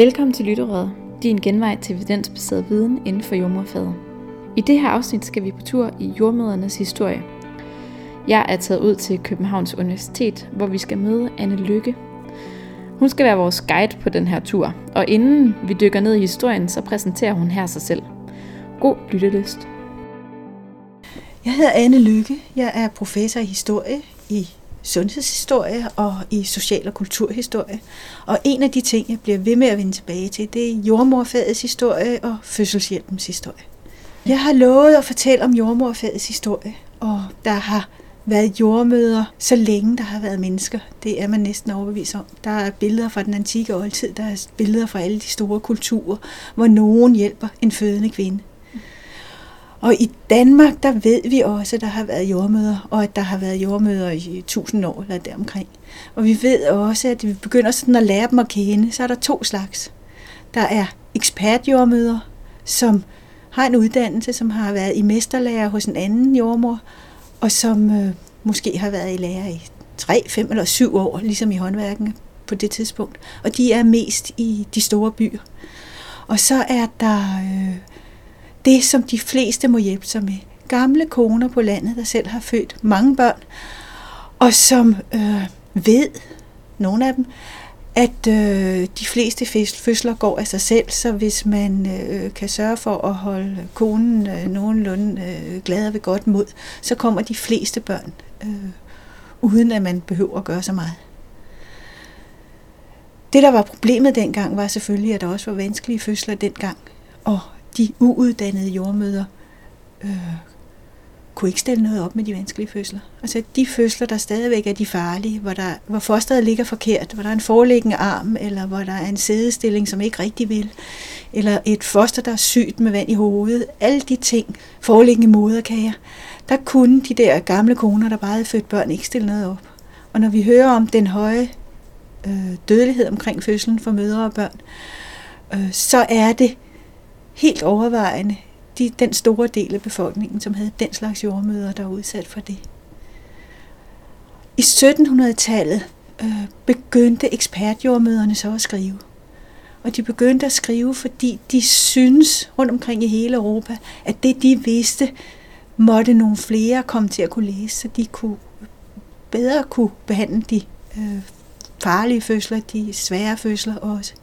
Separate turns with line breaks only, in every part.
Velkommen til Lytterøret, din genvej til evidensbaseret viden inden for jordmorfaget. I det her afsnit skal vi på tur i jordmødernes historie. Jeg er taget ud til Københavns Universitet, hvor vi skal møde Anne Lykke. Hun skal være vores guide på den her tur, og inden vi dykker ned i historien, så præsenterer hun her sig selv. God lyttelyst.
Jeg hedder Anne Lykke. Jeg er professor i historie i sundhedshistorie og i social- og kulturhistorie. Og en af de ting, jeg bliver ved med at vende tilbage til, det er jordmorfagets historie og fødselshjælpens historie. Jeg har lovet at fortælle om jordmorfagets historie, og der har været jordmøder så længe der har været mennesker. Det er man næsten overbevist om. Der er billeder fra den antikke oldtid, der er billeder fra alle de store kulturer, hvor nogen hjælper en fødende kvinde. Og i Danmark, der ved vi også, at der har været jordmøder, og at der har været jordmøder i tusind år eller deromkring. Og vi ved også, at vi begynder sådan at lære dem at kende, så er der to slags. Der er ekspertjordmøder, som har en uddannelse, som har været i mesterlærer hos en anden jordmor, og som øh, måske har været i lærer i 3, 5 eller 7 år, ligesom i håndværken på det tidspunkt. Og de er mest i de store byer. Og så er der øh, det, som de fleste må hjælpe sig med. Gamle koner på landet, der selv har født mange børn, og som øh, ved, nogle af dem, at øh, de fleste fødsler går af sig selv, så hvis man øh, kan sørge for at holde konen øh, nogenlunde øh, glad ved godt mod, så kommer de fleste børn, øh, uden at man behøver at gøre så meget. Det, der var problemet dengang, var selvfølgelig, at der også var vanskelige fødsler dengang, og de uuddannede jordmøder øh, kunne ikke stille noget op med de vanskelige fødsler. Altså de fødsler, der stadigvæk er de farlige, hvor, der, hvor fosteret ligger forkert, hvor der er en foreliggende arm, eller hvor der er en sædestilling, som ikke rigtig vil, eller et foster, der er sygt med vand i hovedet, alle de ting, foreliggende moderkager, der kunne de der gamle koner, der bare havde født børn, ikke stille noget op. Og når vi hører om den høje øh, dødelighed omkring fødslen for mødre og børn, øh, så er det helt overvejende de, den store del af befolkningen, som havde den slags jordmøder, der var udsat for det. I 1700-tallet øh, begyndte ekspertjordmøderne så at skrive. Og de begyndte at skrive, fordi de synes rundt omkring i hele Europa, at det de vidste, måtte nogle flere komme til at kunne læse, så de kunne bedre kunne behandle de øh, farlige fødsler, de svære fødsler også.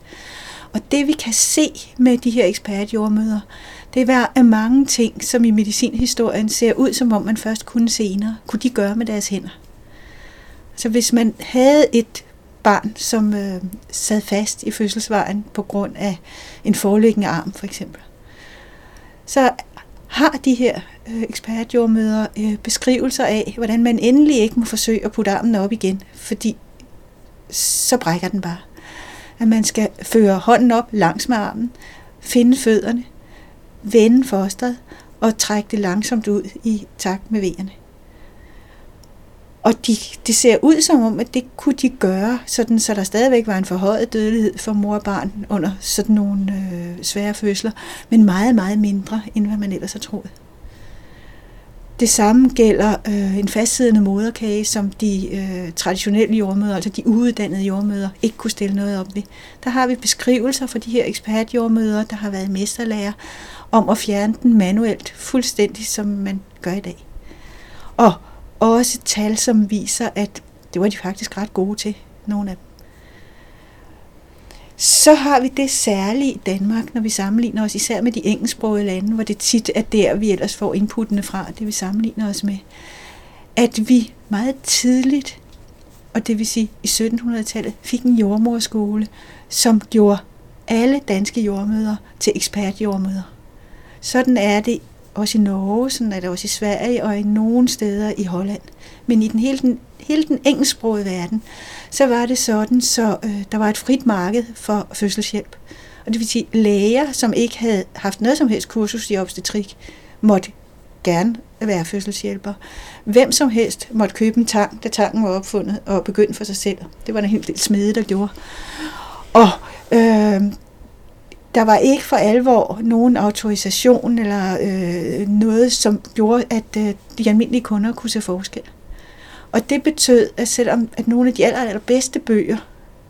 Og det vi kan se med de her ekspertjordmøder, det er at mange ting, som i medicinhistorien ser ud, som om man først kunne senere, kunne de gøre med deres hænder. Så hvis man havde et barn, som øh, sad fast i fødselsvejen på grund af en foreliggende arm for eksempel, så har de her øh, ekspertjordmøder øh, beskrivelser af, hvordan man endelig ikke må forsøge at putte armen op igen, fordi så brækker den bare at man skal føre hånden op langs med armen, finde fødderne, vende fosteret og trække det langsomt ud i takt med vejerne. Og de, det ser ud som om, at det kunne de gøre, sådan, så der stadigvæk var en forhøjet dødelighed for mor og barn under sådan nogle øh, svære fødsler, men meget, meget mindre, end hvad man ellers har troet. Det samme gælder øh, en fastsiddende moderkage, som de øh, traditionelle jordmøder, altså de uuddannede jordmøder, ikke kunne stille noget op ved. Der har vi beskrivelser for de her ekspertjordmøder, der har været mesterlærer, om at fjerne den manuelt, fuldstændig som man gør i dag. Og også tal, som viser, at det var de faktisk ret gode til, nogle af dem. Så har vi det særlige i Danmark, når vi sammenligner os især med de engelsksprogede lande, hvor det tit er der, vi ellers får inputtene fra, det vi sammenligner os med, at vi meget tidligt, og det vil sige i 1700-tallet, fik en jordmorskole, som gjorde alle danske jordmøder til ekspertjordmøder. Sådan er det også i Norge, sådan er det også i Sverige og i nogle steder i Holland. Men i den hele den, hele den engelsksprogede verden, så var det sådan, så øh, der var et frit marked for fødselshjælp. Og det vil sige, læger, som ikke havde haft noget som helst kursus i obstetrik, måtte gerne være fødselshjælper. Hvem som helst måtte købe en tang, da tangen var opfundet, og begynde for sig selv. Det var en helt del smede, der gjorde. Og øh, der var ikke for alvor nogen autorisation eller øh, noget, som gjorde, at øh, de almindelige kunder kunne se forskel. Og det betød, at selvom at nogle af de aller, aller bedste bøger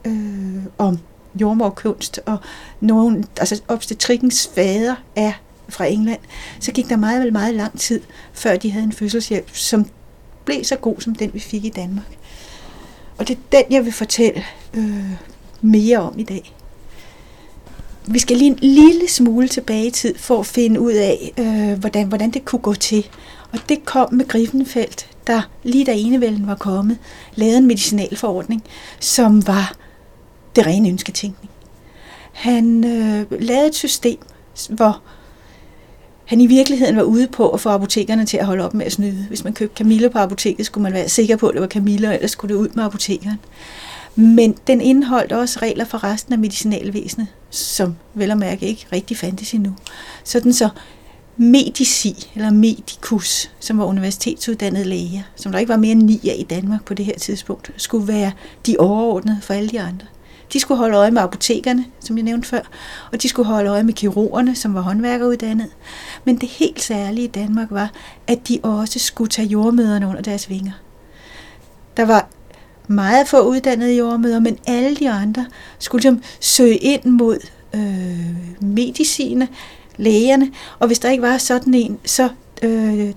øh, om jordmorkunst, og nogen, altså obstetrikkens fader er fra England, så gik der meget, meget lang tid, før de havde en fødselshjælp, som blev så god som den, vi fik i Danmark. Og det er den, jeg vil fortælle øh, mere om i dag. Vi skal lige en lille smule tilbage i tid for at finde ud af, øh, hvordan, hvordan det kunne gå til. Og det kom med Griffenfeldt, der lige da enevælden var kommet, lavede en medicinalforordning, som var det rene ønsketænkning. Han øh, lavede et system, hvor han i virkeligheden var ude på at få apotekerne til at holde op med at snyde. Hvis man købte Camilla på apoteket, skulle man være sikker på, at det var Camilla, ellers skulle det ud med apotekeren. Men den indeholdt også regler for resten af medicinalvæsenet, som vel og mærke ikke rigtig fandtes endnu. Sådan så Medici, eller Medicus, som var universitetsuddannede læger, som der ikke var mere end ni af i Danmark på det her tidspunkt, skulle være de overordnede for alle de andre. De skulle holde øje med apotekerne, som jeg nævnte før, og de skulle holde øje med kirurgerne, som var håndværkeruddannet. Men det helt særlige i Danmark var, at de også skulle tage jordmøderne under deres vinger. Der var meget få uddannede jordmøder, men alle de andre skulle som søge ind mod øh, medicine, lægerne, og hvis der ikke var sådan en, så øh,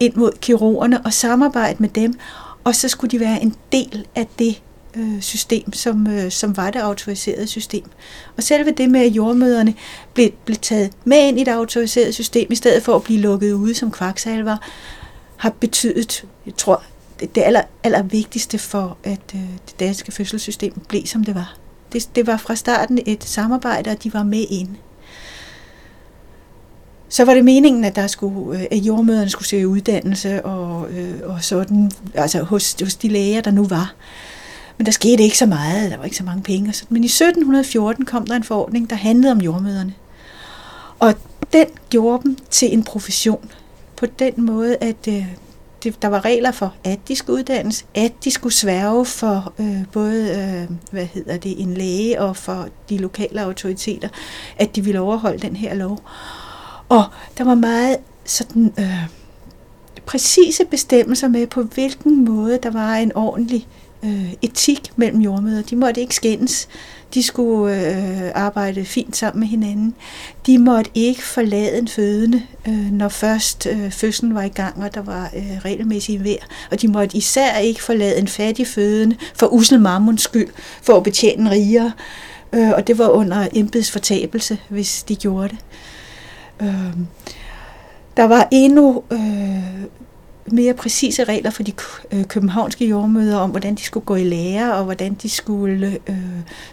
ind mod kirurgerne og samarbejde med dem, og så skulle de være en del af det øh, system, som, øh, som var det autoriserede system. Og selve det med, at jordmøderne blev, blev taget med ind i det autoriserede system, i stedet for at blive lukket ude som kvaksalver, har betydet, jeg tror, det, det aller, aller vigtigste for, at øh, det danske fødselssystem blev, som det var. Det, det var fra starten et samarbejde, og de var med inde. Så var det meningen, at der skulle, øh, at jordmøderne skulle søge uddannelse og, øh, og sådan, altså hos, hos de læger, der nu var. Men der skete ikke så meget, der var ikke så mange penge. Og sådan. Men i 1714 kom der en forordning, der handlede om jordmøderne. Og den gjorde dem til en profession på den måde, at øh, det, der var regler for, at de skulle uddannes, at de skulle sværge for øh, både øh, hvad hedder det, en læge og for de lokale autoriteter, at de ville overholde den her lov. Og der var meget sådan øh, præcise bestemmelser med, på hvilken måde der var en ordentlig øh, etik mellem jordmøder. De måtte ikke skændes. De skulle øh, arbejde fint sammen med hinanden. De måtte ikke forlade en fødende, øh, når først øh, fødslen var i gang, og der var øh, regelmæssigt vejr. Og de måtte især ikke forlade en fattig fødende for usel mammons skyld, for at betjene en rigere. Øh, og det var under embedsfortabelse, hvis de gjorde det. Øh, der var endnu øh, mere præcise regler for de øh, københavnske jordmøder om, hvordan de skulle gå i lære, og hvordan de skulle øh,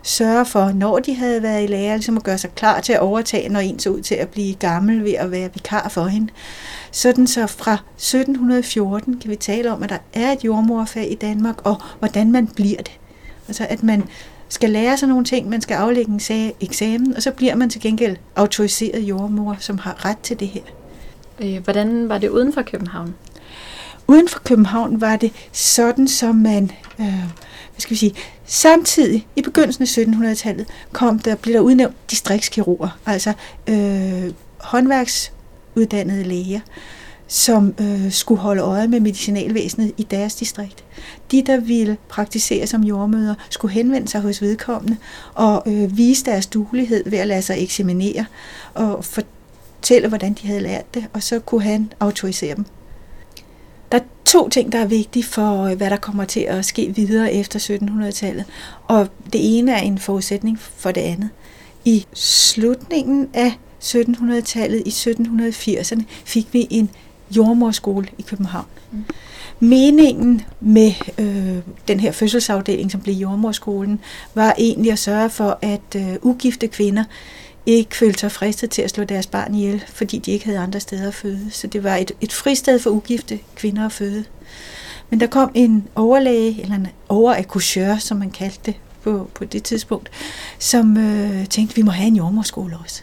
sørge for, når de havde været i lære, ligesom at gøre sig klar til at overtage, når en så ud til at blive gammel ved at være vikar for hende. Sådan så fra 1714 kan vi tale om, at der er et jordmorfag i Danmark, og hvordan man bliver det. Altså at man skal lære sig nogle ting, man skal aflægge en eksamen, og så bliver man til gengæld autoriseret jordmor, som har ret til det her.
Øh, hvordan var det uden for København?
Uden for København var det sådan, som man, øh, hvad skal vi sige, samtidig i begyndelsen af 1700-tallet kom der, blev der udnævnt distriktskirurger, altså øh, håndværksuddannede læger, som øh, skulle holde øje med medicinalvæsenet i deres distrikt. De, der ville praktisere som jordmøder, skulle henvende sig hos vedkommende og øh, vise deres duelighed ved at lade sig eksaminere og fortælle, hvordan de havde lært det, og så kunne han autorisere dem. Der er to ting, der er vigtige for, øh, hvad der kommer til at ske videre efter 1700-tallet. Og det ene er en forudsætning for det andet. I slutningen af 1700-tallet, i 1780'erne, fik vi en jordmorskole i København. Mm. Meningen med øh, den her fødselsafdeling, som blev jordmorskolen, var egentlig at sørge for, at øh, ugifte kvinder ikke følte sig fristet til at slå deres barn ihjel, fordi de ikke havde andre steder at føde. Så det var et, et fristed for ugifte kvinder at føde. Men der kom en overlæge, eller en overakkursør, som man kaldte det på, på det tidspunkt, som øh, tænkte, vi må have en jordmorskole også.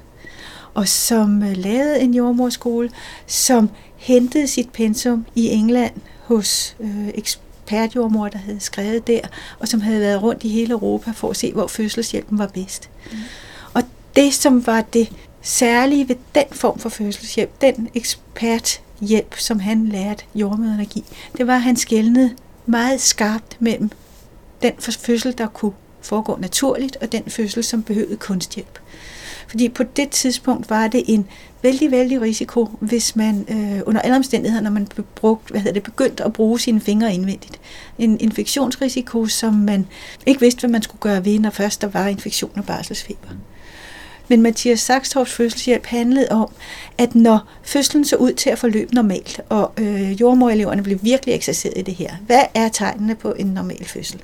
Og som øh, lavede en jordmorskole, som hentede sit pensum i England hos øh, ekspertjordmor, der havde skrevet der, og som havde været rundt i hele Europa for at se, hvor fødselshjælpen var bedst. Mm det, som var det særlige ved den form for fødselshjælp, den eksperthjælp, som han lærte jordmøderne at give, det var, at han skældnede meget skarpt mellem den fødsel, der kunne foregå naturligt, og den fødsel, som behøvede kunsthjælp. Fordi på det tidspunkt var det en vældig, vældig risiko, hvis man øh, under alle omstændigheder, når man brugt, hvad hedder det, begyndte at bruge sine fingre indvendigt. En infektionsrisiko, som man ikke vidste, hvad man skulle gøre ved, når først der var infektion og barselsfeber. Mm. Men Mathias Saxtorps fødselshjælp handlede om, at når fødslen så ud til at forløbe normalt, og øh, jordmoreleverne blev virkelig ekserceret i det her, hvad er tegnene på en normal fødsel?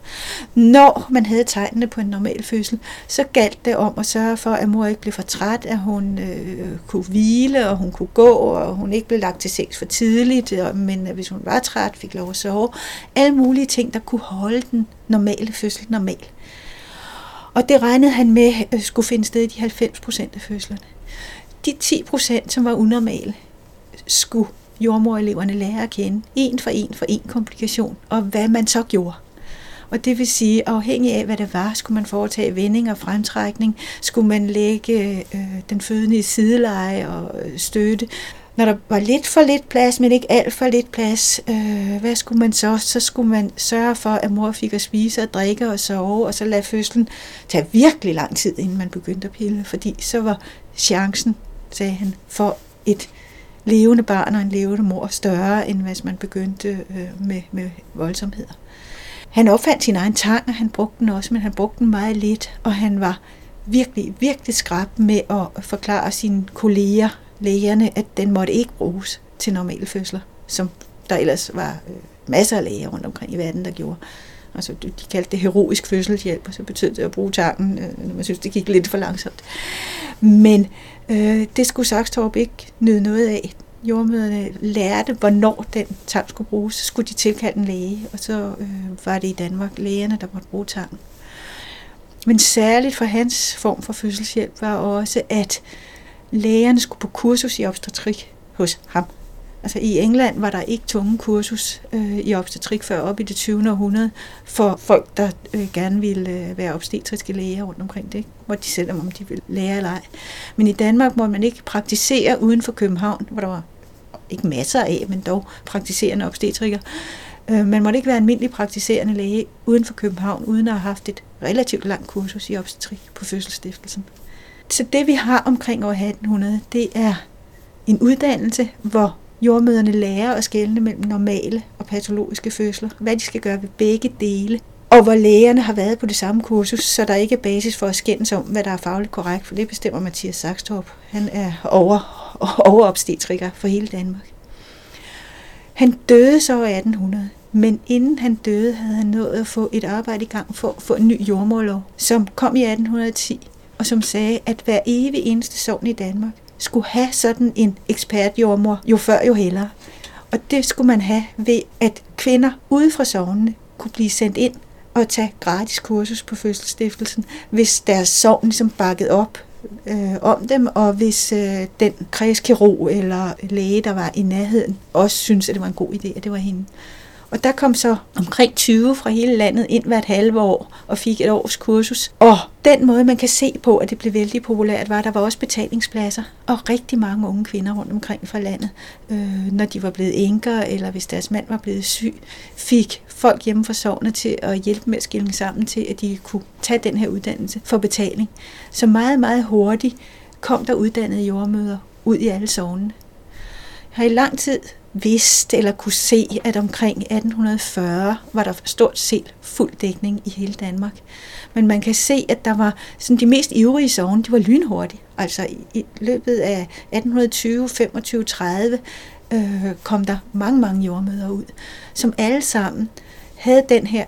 Når man havde tegnene på en normal fødsel, så galt det om at sørge for, at mor ikke blev for træt, at hun øh, kunne hvile, og hun kunne gå, og hun ikke blev lagt til sex for tidligt, og, men hvis hun var træt, fik lov at sove. Alle mulige ting, der kunne holde den normale fødsel normal. Og det regnede han med øh, skulle finde sted i de 90 procent af fødslerne. De 10 procent, som var unormale, skulle jordmoreleverne lære at kende, en for en for en komplikation, og hvad man så gjorde. Og det vil sige, afhængig af hvad det var, skulle man foretage vending og fremtrækning, skulle man lægge øh, den fødende i sideleje og øh, støtte, når der var lidt for lidt plads, men ikke alt for lidt plads, øh, hvad skulle man så? Så skulle man sørge for, at mor fik at spise og drikke og sove, og så lade fødslen tage virkelig lang tid, inden man begyndte at pille, fordi så var chancen, sagde han, for et levende barn og en levende mor større, end hvis man begyndte øh, med, med voldsomheder. Han opfandt sin egen tang, og han brugte den også, men han brugte den meget lidt, og han var virkelig, virkelig skrab med at forklare sine kolleger, lægerne, at den måtte ikke bruges til normale fødsler, som der ellers var øh, masser af læger rundt omkring i verden, der gjorde. Altså, de kaldte det heroisk fødselshjælp, og så betød det at bruge tangen, øh, når man synes, det gik lidt for langsomt. Men øh, det skulle Saxtorp ikke nyde noget af. Jordmøderne lærte, hvornår den tang skulle bruges. Så skulle de tilkalde en læge, og så øh, var det i Danmark lægerne, der måtte bruge tangen. Men særligt for hans form for fødselshjælp var også, at lægerne skulle på kursus i obstetrik hos ham. Altså i England var der ikke tunge kursus øh, i obstetrik før op i det 20. århundrede for folk, der øh, gerne ville øh, være obstetriske læger rundt omkring det. Hvor de selv, om de ville lære eller ej. Men i Danmark må man ikke praktisere uden for København, hvor der var ikke masser af, men dog praktiserende obstetriker. Øh, man måtte ikke være almindelig praktiserende læge uden for København, uden at have haft et relativt langt kursus i obstetrik på fødselsstiftelsen. Så det vi har omkring år 1800, det er en uddannelse, hvor jordmøderne lærer at skelne mellem normale og patologiske fødsler, hvad de skal gøre ved begge dele, og hvor lægerne har været på det samme kursus, så der ikke er basis for at skændes om, hvad der er fagligt korrekt, for det bestemmer Mathias Sakstorp. Han er over, overopstetriker for hele Danmark. Han døde så i 1800, men inden han døde, havde han nået at få et arbejde i gang for at få en ny jordmorlov, som kom i 1810 og som sagde, at hver evig eneste sovn i Danmark skulle have sådan en ekspertjordmor, jo før jo hellere. Og det skulle man have ved, at kvinder ude fra sovnene kunne blive sendt ind og tage gratis kursus på fødselsstiftelsen, hvis deres sovn ligesom bakket op øh, om dem, og hvis øh, den kredskirurg eller læge, der var i nærheden, også synes at det var en god idé, at det var hende. Og der kom så omkring 20 fra hele landet ind hvert halve år og fik et års kursus. Og den måde, man kan se på, at det blev vældig populært, var, at der var også betalingspladser. Og rigtig mange unge kvinder rundt omkring fra landet, øh, når de var blevet enker, eller hvis deres mand var blevet syg, fik folk hjemme fra sovnet til at hjælpe med at skille sammen til, at de kunne tage den her uddannelse for betaling. Så meget, meget hurtigt kom der uddannede jordmøder ud i alle sovnene. Her har i lang tid vidste eller kunne se, at omkring 1840 var der stort set fuld dækning i hele Danmark. Men man kan se, at der var sådan de mest ivrige sovne, de var lynhurtige. Altså i løbet af 1820, 25, 30 øh, kom der mange, mange jordmøder ud, som alle sammen havde den her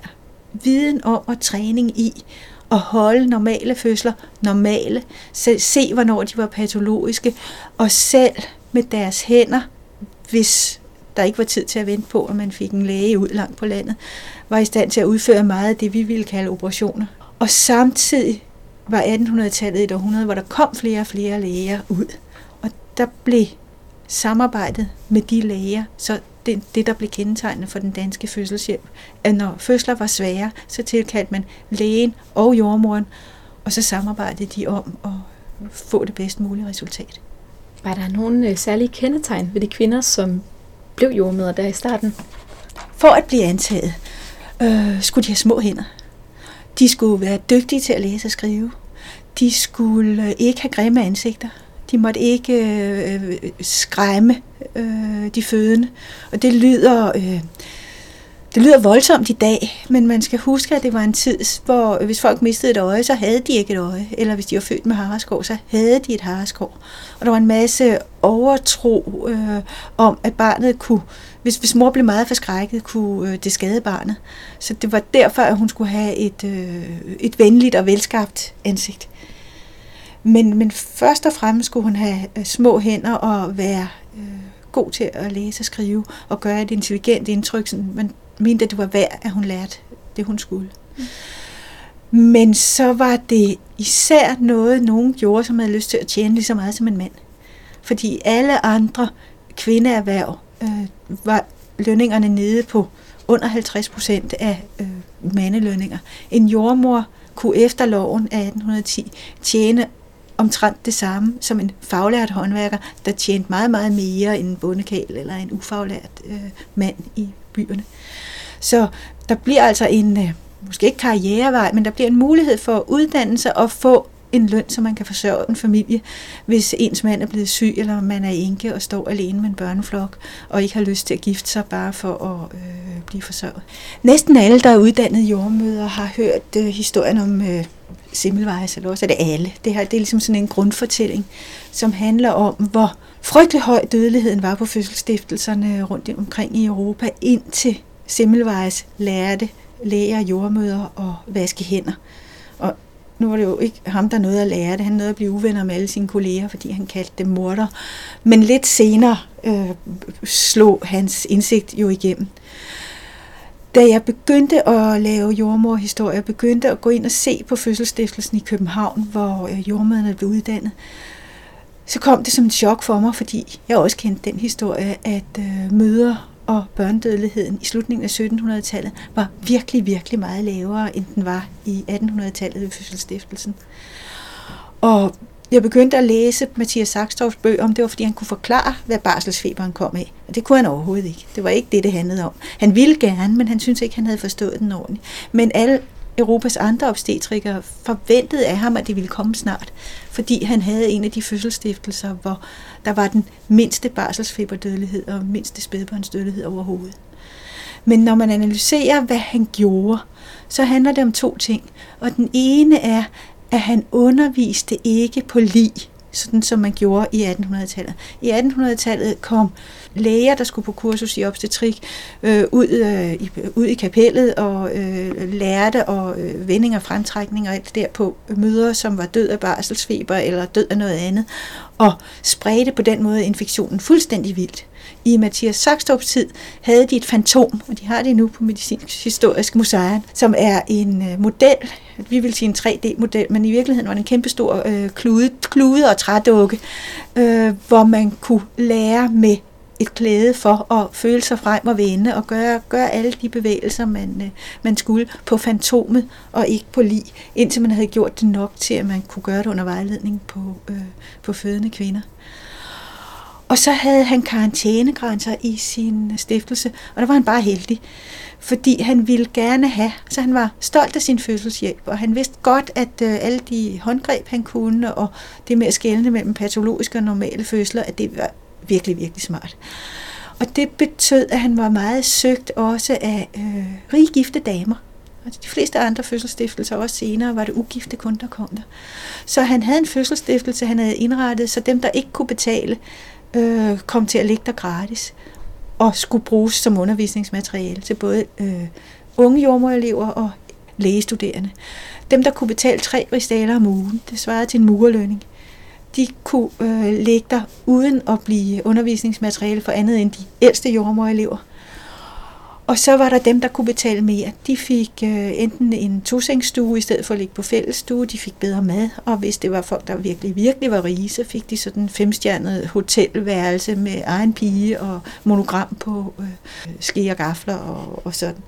viden om og træning i at holde normale fødsler normale, se, se hvornår de var patologiske, og selv med deres hænder hvis der ikke var tid til at vente på, at man fik en læge ud langt på landet, var i stand til at udføre meget af det, vi ville kalde operationer. Og samtidig var 1800-tallet et århundrede, hvor der kom flere og flere læger ud. Og der blev samarbejdet med de læger, så det, det, der blev kendetegnende for den danske fødselshjælp, at når fødsler var svære, så tilkaldte man lægen og jordmoren, og så samarbejdede de om at få det bedst mulige resultat.
Var der nogle øh, særlige kendetegn ved de kvinder, som blev jordmøder der i starten?
For at blive antaget, øh, skulle de have små hænder. De skulle være dygtige til at læse og skrive. De skulle øh, ikke have grimme ansigter. De måtte ikke øh, øh, skræmme øh, de fødende. Og det lyder... Øh, det lyder voldsomt i dag, men man skal huske, at det var en tid, hvor hvis folk mistede et øje, så havde de ikke et øje. Eller hvis de var født med hareskår, så havde de et hareskår. Og der var en masse overtro øh, om, at barnet kunne, hvis, hvis mor blev meget forskrækket, kunne øh, det skade barnet. Så det var derfor, at hun skulle have et, øh, et venligt og velskabt ansigt. Men, men først og fremmest skulle hun have øh, små hænder og være øh, god til at læse og skrive og gøre et intelligent indtryk. Sådan, man mente, at det var værd, at hun lærte det, hun skulle. Mm. Men så var det især noget, nogen gjorde, som havde lyst til at tjene lige så meget som en mand. Fordi alle andre kvindeerhverv øh, var lønningerne nede på under 50 procent af øh, mandelønninger. En jordmor kunne efter loven af 1810 tjene omtrent det samme som en faglært håndværker, der tjente meget, meget mere end en bondekæl eller en ufaglært øh, mand i byerne. Så der bliver altså en, øh, måske ikke karrierevej, men der bliver en mulighed for at uddanne sig og få en løn, så man kan forsørge en familie, hvis ens mand er blevet syg, eller man er enke og står alene med en børneflok, og ikke har lyst til at gifte sig bare for at øh, blive forsørget. Næsten alle, der er uddannet jordmøder, har hørt øh, historien om øh, Simmelweis, eller også er det alle. Det, her, det er ligesom sådan en grundfortælling, som handler om, hvor frygtelig høj dødeligheden var på fødselsstiftelserne rundt omkring i Europa, indtil Simmelweis lærte læger, jordmøder og vaske hænder. Og nu var det jo ikke ham, der nåede at lære det. Han nåede at blive uvenner med alle sine kolleger, fordi han kaldte dem morder. Men lidt senere øh, slog hans indsigt jo igennem. Da jeg begyndte at lave jordmorhistorie, jeg begyndte at gå ind og se på fødselsstiftelsen i København, hvor øh, jordmøderne blev uddannet, så kom det som et chok for mig, fordi jeg også kendte den historie, at øh, møder og børnedødeligheden i slutningen af 1700-tallet var virkelig, virkelig meget lavere, end den var i 1800-tallet ved fødselsstiftelsen. Og jeg begyndte at læse Mathias Sakstorffs bøger om det var, fordi han kunne forklare, hvad barselsfeberen kom af. Og det kunne han overhovedet ikke. Det var ikke det, det handlede om. Han ville gerne, men han syntes ikke, han havde forstået den ordentligt. Men alle Europas andre obstetrikere forventede af ham, at det ville komme snart, fordi han havde en af de fødselsstiftelser, hvor der var den mindste barselsfeberdødelighed og mindste spædbørnsdødelighed overhovedet. Men når man analyserer, hvad han gjorde, så handler det om to ting. Og den ene er, at han underviste ikke på lig, sådan som man gjorde i 1800-tallet. I 1800-tallet kom læger, der skulle på kursus i obstetrik, øh, ud, øh, i, ud i kapellet og øh, lærte og øh, vending og fremtrækning og alt der på møder, som var død af barselsfeber eller død af noget andet, og spredte på den måde infektionen fuldstændig vildt. I Mathias Saxtorps tid havde de et fantom, og de har det nu på Medicinsk Historisk Museum, som er en øh, model, vi vil sige en 3D-model, men i virkeligheden var det en kæmpe stor øh, klude, klude og trædukke, øh, hvor man kunne lære med et klæde for at føle sig frem og vende og gøre, gøre alle de bevægelser, man, øh, man skulle på fantomet og ikke på lig, indtil man havde gjort det nok til, at man kunne gøre det under vejledning på, øh, på fødende kvinder. Og så havde han karantænegrænser i sin stiftelse, og der var han bare heldig, fordi han ville gerne have, så han var stolt af sin fødselshjælp, og han vidste godt, at øh, alle de håndgreb, han kunne, og det med at skelne mellem patologiske og normale fødsler, at det var virkelig, virkelig smart. Og det betød, at han var meget søgt også af øh, rigifte damer. Altså de fleste andre fødselsstiftelser, også senere, var det ugifte kunder, der kom der. Så han havde en fødselsstiftelse, han havde indrettet, så dem, der ikke kunne betale, øh, kom til at ligge der gratis og skulle bruges som undervisningsmateriale til både øh, unge jordmorelever og lægestuderende. Dem, der kunne betale tre ristaler om ugen, det svarede til en murerlønning de kunne øh, ligge der uden at blive undervisningsmateriale for andet end de ældste jordmorelever. Og så var der dem, der kunne betale mere. De fik øh, enten en tosængsstue i stedet for at ligge på fællesstue, de fik bedre mad, og hvis det var folk, der virkelig, virkelig var rige, så fik de sådan en femstjernet hotelværelse med egen pige og monogram på øh, ske og gafler og, og sådan.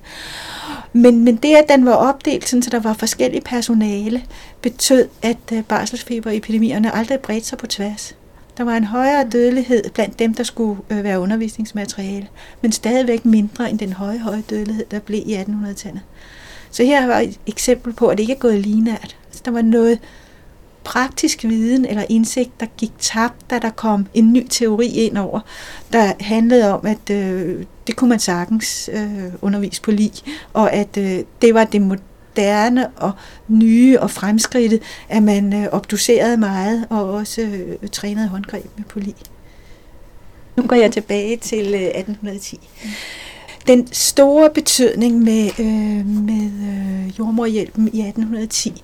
Men, men det, at den var opdelt, sådan, så der var forskellige personale, betød, at øh, barselsfeberepidemierne aldrig bredte sig på tværs. Der var en højere dødelighed blandt dem, der skulle øh, være undervisningsmateriale, men stadigvæk mindre end den høje, høje dødelighed, der blev i 1800-tallet. Så her var et eksempel på, at det ikke er gået linært. Altså, der var noget praktisk viden eller indsigt, der gik tabt, da der kom en ny teori ind over, der handlede om, at øh, det kunne man sagtens øh, undervise på lige, og at øh, det var det moderne og nye og fremskridte, at man øh, obducerede meget og også øh, trænede håndgreb med poli. Nu går jeg tilbage til øh, 1810. Den store betydning med, øh, med øh, jordmorhjælpen i 1810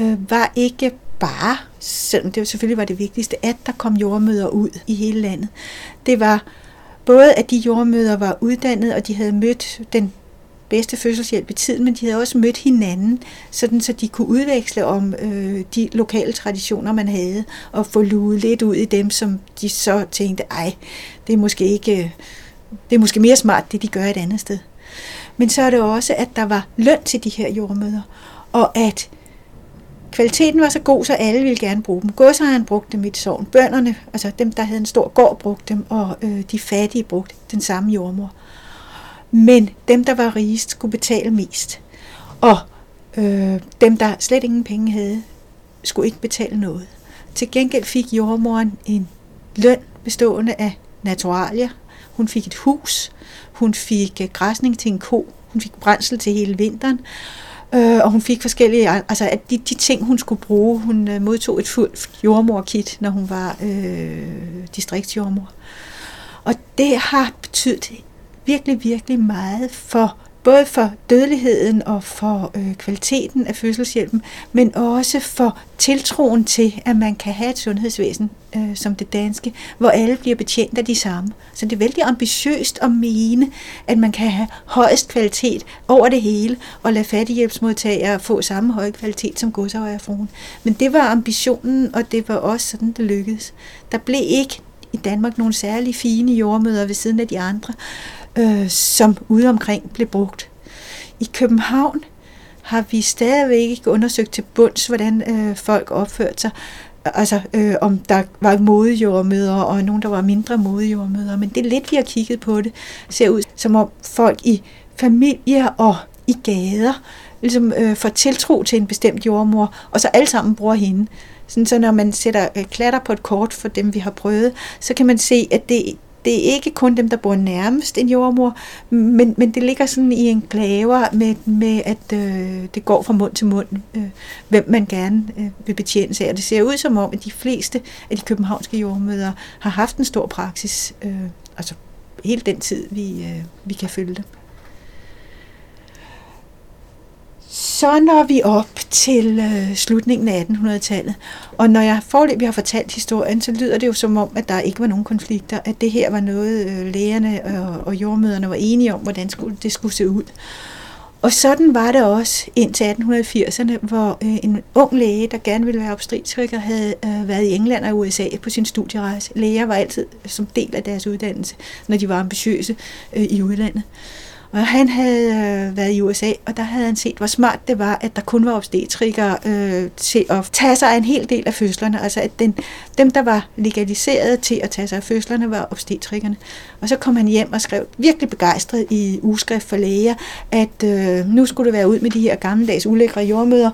øh, var ikke bare, selvom det jo selvfølgelig var det vigtigste, at der kom jordmøder ud i hele landet. Det var både, at de jordmøder var uddannet, og de havde mødt den bedste fødselshjælp i tiden, men de havde også mødt hinanden, sådan så de kunne udveksle om øh, de lokale traditioner, man havde, og få luet lidt ud i dem, som de så tænkte, ej, det er måske ikke, øh, det er måske mere smart, det de gør et andet sted. Men så er det også, at der var løn til de her jordmøder, og at kvaliteten var så god, så alle ville gerne bruge dem. Godsejeren brugte dem i et sovn. Bønderne, altså dem, der havde en stor gård, brugte dem, og øh, de fattige brugte den samme jordmor. Men dem, der var rigest, skulle betale mest. Og øh, dem, der slet ingen penge havde, skulle ikke betale noget. Til gengæld fik jordmoren en løn bestående af naturalier. Hun fik et hus, hun fik øh, græsning til en ko, hun fik brændsel til hele vinteren, øh, og hun fik forskellige, altså at de, de ting, hun skulle bruge, hun øh, modtog et fuldt jordmorkit, når hun var øh, distriktsjordmor. Og det har betydet virkelig, virkelig meget for både for dødeligheden og for øh, kvaliteten af fødselshjælpen, men også for tiltroen til, at man kan have et sundhedsvæsen øh, som det danske, hvor alle bliver betjent af de samme. Så det er vældig ambitiøst at mene, at man kan have højest kvalitet over det hele, og lade fattighjælpsmodtagere få samme høje kvalitet som godsejerfruen. Men det var ambitionen, og det var også sådan, det lykkedes. Der blev ikke i Danmark nogle særlig fine jordmøder ved siden af de andre, øh, som ude omkring blev brugt. I København har vi stadigvæk ikke undersøgt til bunds, hvordan øh, folk opførte sig. Altså, øh, om der var modejordmøder, og nogen, der var mindre modejordmøder. Men det er lidt, vi har kigget på det, ser ud som om folk i familier og i gader ligesom øh, får tiltro til en bestemt jordmor, og så alle sammen bruger hende. Sådan, så når man sætter øh, klatter på et kort for dem, vi har prøvet, så kan man se, at det, det er ikke kun dem, der bor nærmest en jordmor, men, men det ligger sådan i en klaver med, med at øh, det går fra mund til mund, øh, hvem man gerne øh, vil betjene sig. Og det ser ud som om, at de fleste af de københavnske jordmøder har haft en stor praksis, øh, altså hele den tid, vi, øh, vi kan følge dem. Så når vi op til øh, slutningen af 1800-tallet, og når jeg forløbig har fortalt historien, så lyder det jo som om, at der ikke var nogen konflikter, at det her var noget, øh, lægerne og, og jordmøderne var enige om, hvordan skulle, det skulle se ud. Og sådan var det også indtil 1880'erne, hvor øh, en ung læge, der gerne ville være obstetriker, havde øh, været i England og USA på sin studierejse. Læger var altid som del af deres uddannelse, når de var ambitiøse øh, i udlandet. Og han havde øh, været i USA, og der havde han set, hvor smart det var, at der kun var obstetrikere øh, til at tage sig af en hel del af fødslerne. Altså at den, dem, der var legaliseret til at tage sig af fødslerne, var obstetrikerne. Og så kom han hjem og skrev virkelig begejstret i ugeskrift for læger, at øh, nu skulle det være ud med de her gammeldags ulækre jordmøder,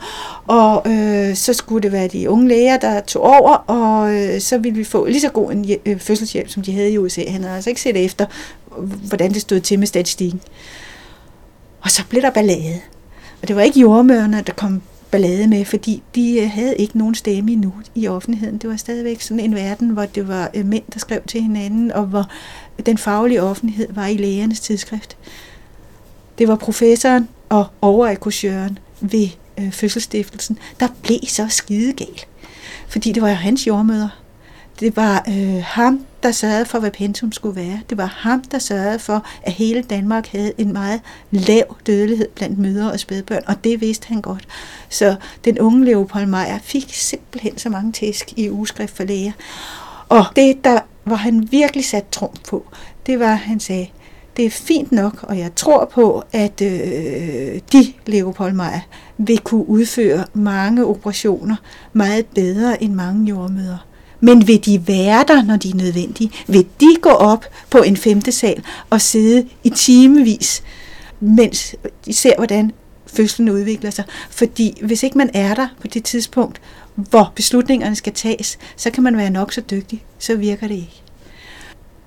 og øh, så skulle det være de unge læger, der tog over, og øh, så ville vi få lige så god en øh, fødselshjælp, som de havde i USA. Han havde altså ikke set efter, hvordan det stod til med statistikken. Og så blev der ballade. Og det var ikke jordmørerne, der kom ballade med, fordi de øh, havde ikke nogen stemme endnu i offentligheden. Det var stadigvæk sådan en verden, hvor det var øh, mænd, der skrev til hinanden, og hvor den faglige offentlighed var i lægernes tidsskrift. Det var professoren og overakkursøren ved øh, fødselsstiftelsen, der blev så skidegal. Fordi det var jo hans jordmøder. Det var øh, ham, der sørgede for, hvad pensum skulle være. Det var ham, der sørgede for, at hele Danmark havde en meget lav dødelighed blandt mødre og spædbørn, og det vidste han godt. Så den unge Leopold Meyer fik simpelthen så mange tæsk i ugeskrift for læger. Og det, der var han virkelig sat trum på, det var, at han sagde, det er fint nok, og jeg tror på, at øh, de, Leopold Meyer, vil kunne udføre mange operationer meget bedre end mange jordmøder. Men vil de være der, når de er nødvendige? Vil de gå op på en femte sal og sidde i timevis, mens de ser, hvordan fødslen udvikler sig. Fordi hvis ikke man er der på det tidspunkt, hvor beslutningerne skal tages, så kan man være nok så dygtig, så virker det ikke.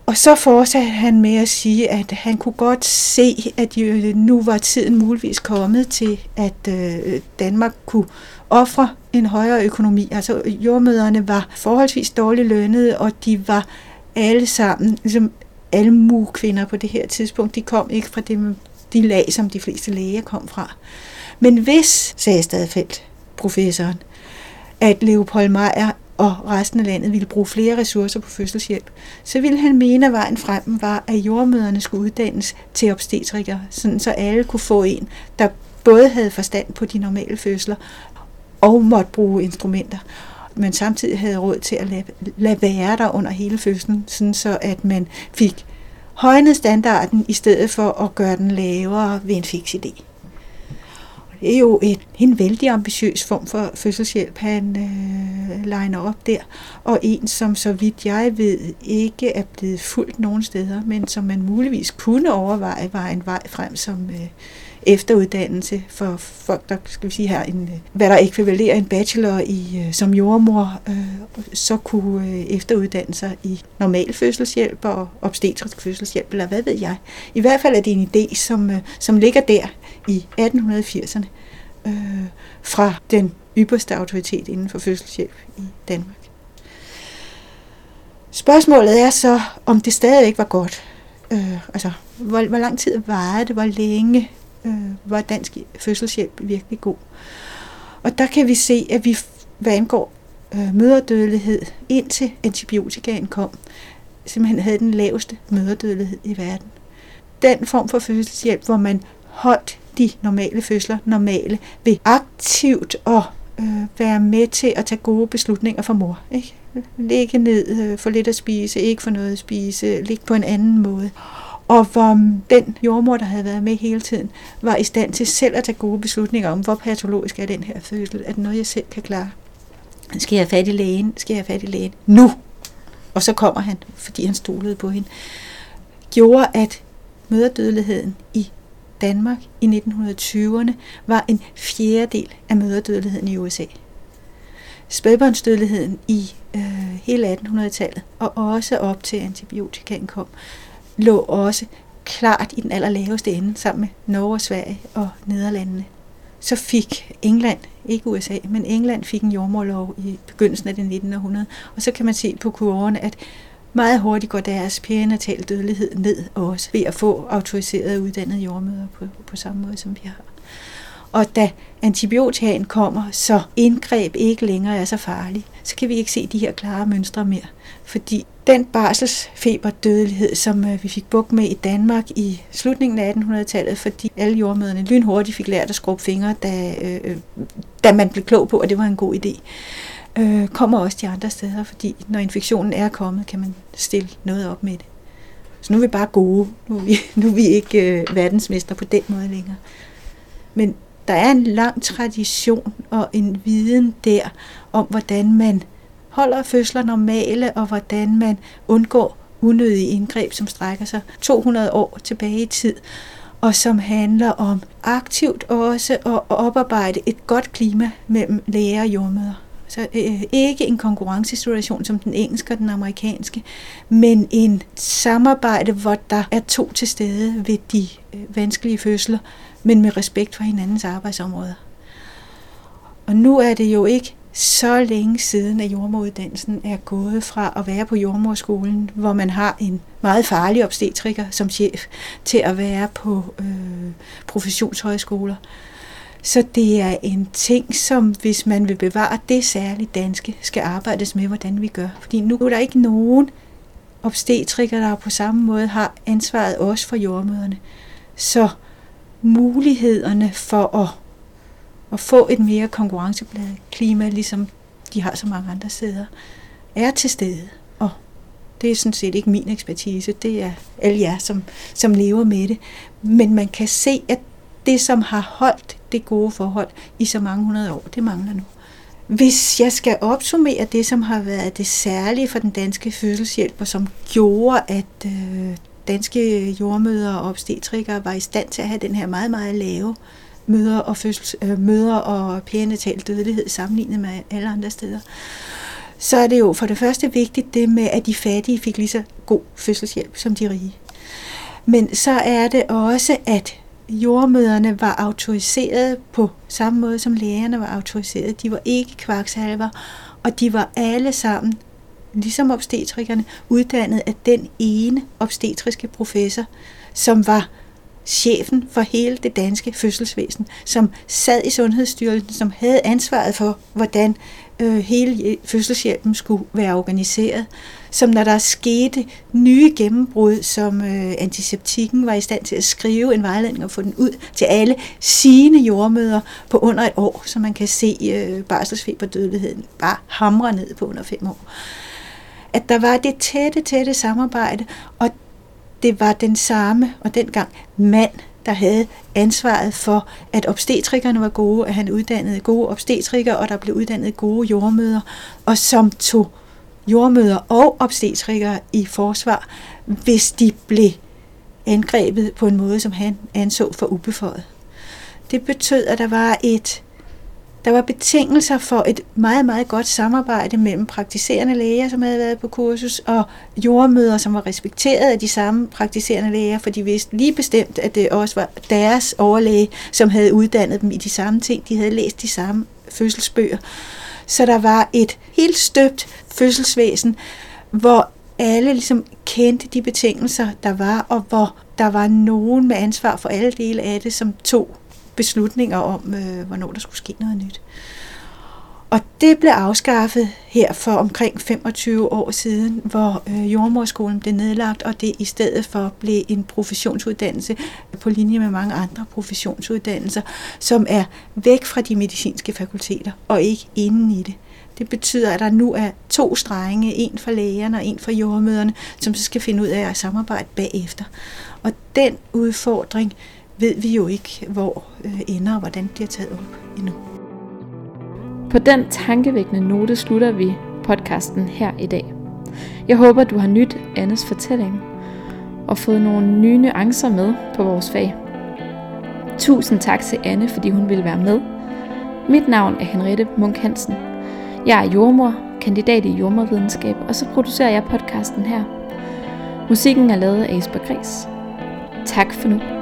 Og så fortsatte han med at sige, at han kunne godt se, at nu var tiden muligvis kommet til, at øh, Danmark kunne ofre en højere økonomi. Altså jordmøderne var forholdsvis dårligt lønnede, og de var alle sammen, ligesom alle kvinder på det her tidspunkt, de kom ikke fra det, de lag, som de fleste læger kom fra. Men hvis, sagde Stadfeldt, professoren, at Leopold Meyer og resten af landet ville bruge flere ressourcer på fødselshjælp, så ville han mene, at vejen frem var, at jordmøderne skulle uddannes til obstetrikere, sådan så alle kunne få en, der både havde forstand på de normale fødsler og måtte bruge instrumenter, men samtidig havde råd til at lade, lade være der under hele fødslen, sådan så at man fik højnet standarden i stedet for at gøre den lavere ved en fix idé. Det er jo et, en vældig ambitiøs form for fødselshjælp, han øh, legner op der, og en, som så vidt jeg ved, ikke er blevet fuldt nogen steder, men som man muligvis kunne overveje, var en vej frem som øh, efteruddannelse for folk, der skal vi sige her, en, øh, hvad der ekvivalerer en bachelor i, øh, som jordmor, øh, så kunne øh, efteruddanne sig i normal fødselshjælp og obstetrisk fødselshjælp, eller hvad ved jeg. I hvert fald er det en idé, som, øh, som ligger der i 1880'erne øh, fra den ypperste autoritet inden for fødselshjælp i Danmark. Spørgsmålet er så, om det stadigvæk var godt. Øh, altså, hvor, hvor lang tid varede det, hvor længe øh, var dansk fødselshjælp virkelig god. Og der kan vi se, at vi, hvad angår øh, møderdødelighed, indtil antibiotikaen kom, simpelthen havde den laveste møderdødelighed i verden. Den form for fødselshjælp, hvor man holdt de normale fødsler normale ved aktivt at øh, være med til at tage gode beslutninger for mor. Ikke? Ligge ned, øh, få lidt at spise, ikke få noget at spise, ligge på en anden måde og hvor mm, den jordmor, der havde været med hele tiden, var i stand til selv at tage gode beslutninger om, hvor patologisk er den her fødsel, er det noget, jeg selv kan klare. Skal jeg have fat i lægen? Skal jeg have fat i lægen? Nu! Og så kommer han, fordi han stolede på hende. Gjorde, at møderdødeligheden i Danmark i 1920'erne var en fjerdedel af møderdødeligheden i USA. Spædbørnsdødeligheden i øh, hele 1800-tallet, og også op til antibiotikaen kom, lå også klart i den allerlaveste ende sammen med Norge, Sverige og Nederlandene. Så fik England, ikke USA, men England fik en jordmorlov i begyndelsen af det 19. århundrede. Og så kan man se på kurverne, at meget hurtigt går deres perinatal dødelighed ned også ved at få autoriserede uddannede jordmøder på, på samme måde, som vi har. Og da antibiotikaen kommer, så indgreb ikke længere er så farligt, så kan vi ikke se de her klare mønstre mere. Fordi den barselsfeberdødelighed, som øh, vi fik buk med i Danmark i slutningen af 1800-tallet, fordi alle jordmøderne lynhurtigt fik lært at skrubbe fingre, da, øh, øh, da man blev klog på, at det var en god idé, øh, kommer også de andre steder, fordi når infektionen er kommet, kan man stille noget op med det. Så nu er vi bare gode. Nu er vi, nu er vi ikke øh, verdensmester på den måde længere. Men der er en lang tradition og en viden der om, hvordan man holder fødsler normale, og hvordan man undgår unødige indgreb, som strækker sig 200 år tilbage i tid, og som handler om aktivt også at oparbejde et godt klima mellem læger og jordmøder. Så øh, ikke en konkurrencesituation som den engelske og den amerikanske, men en samarbejde, hvor der er to til stede ved de øh, vanskelige fødsler, men med respekt for hinandens arbejdsområder. Og nu er det jo ikke så længe siden, at jordmoruddannelsen er gået fra at være på jordmorskolen, hvor man har en meget farlig obstetriker som chef, til at være på øh, professionshøjskoler. Så det er en ting, som hvis man vil bevare det særligt danske, skal arbejdes med, hvordan vi gør. Fordi nu er der ikke nogen obstetriker, der på samme måde har ansvaret også for jordmøderne. Så mulighederne for at at få et mere konkurrencebladet klima, ligesom de har så mange andre steder, er til stede. Og det er sådan set ikke min ekspertise, det er alle jer, som, som lever med det. Men man kan se, at det, som har holdt det gode forhold i så mange hundrede år, det mangler nu. Hvis jeg skal opsummere det, som har været det særlige for den danske fødselshjælp, og som gjorde, at øh, danske jordmøder og obstetrikere var i stand til at have den her meget, meget lave møder og, fødsels, øh, møder og pænetal dødelighed sammenlignet med alle andre steder, så er det jo for det første vigtigt det med, at de fattige fik lige så god fødselshjælp som de rige. Men så er det også, at jordmøderne var autoriserede på samme måde som lægerne var autoriserede. De var ikke kvaksalver, og de var alle sammen, ligesom obstetrikerne, uddannet af den ene obstetriske professor, som var chefen for hele det danske fødselsvæsen, som sad i Sundhedsstyrelsen, som havde ansvaret for, hvordan øh, hele fødselshjælpen skulle være organiseret, som når der skete nye gennembrud, som øh, antiseptikken var i stand til at skrive en vejledning og få den ud til alle sine jordmøder på under et år, så man kan se øh, barselsfeberdødeligheden bare hamre ned på under fem år. At der var det tætte, tætte samarbejde, og det var den samme, og dengang mand, der havde ansvaret for, at obstetrikerne var gode, at han uddannede gode obstetrikere, og der blev uddannet gode jordmøder, og som tog jordmøder og obstetrikere i forsvar, hvis de blev angrebet på en måde, som han anså for ubeføjet. Det betød, at der var et der var betingelser for et meget, meget godt samarbejde mellem praktiserende læger, som havde været på kursus, og jordmøder, som var respekteret af de samme praktiserende læger, for de vidste lige bestemt, at det også var deres overlæge, som havde uddannet dem i de samme ting. De havde læst de samme fødselsbøger. Så der var et helt støbt fødselsvæsen, hvor alle ligesom kendte de betingelser, der var, og hvor der var nogen med ansvar for alle dele af det, som tog beslutninger om, øh, hvornår der skulle ske noget nyt. Og det blev afskaffet her for omkring 25 år siden, hvor øh, jordmorskolen blev nedlagt, og det i stedet for blev en professionsuddannelse på linje med mange andre professionsuddannelser, som er væk fra de medicinske fakulteter og ikke inden i det. Det betyder, at der nu er to strenge, en for lægerne og en for jordmøderne, som så skal finde ud af at samarbejde bagefter. Og den udfordring ved vi jo ikke, hvor øh, ender og hvordan bliver taget op endnu.
På den tankevækkende note slutter vi podcasten her i dag. Jeg håber, du har nyt Annes fortælling og fået nogle nye nuancer med på vores fag. Tusind tak til Anne, fordi hun ville være med. Mit navn er Henriette Munk Hansen. Jeg er jordmor, kandidat i jordmorvidenskab, og så producerer jeg podcasten her. Musikken er lavet af Esper Gris. Tak for nu.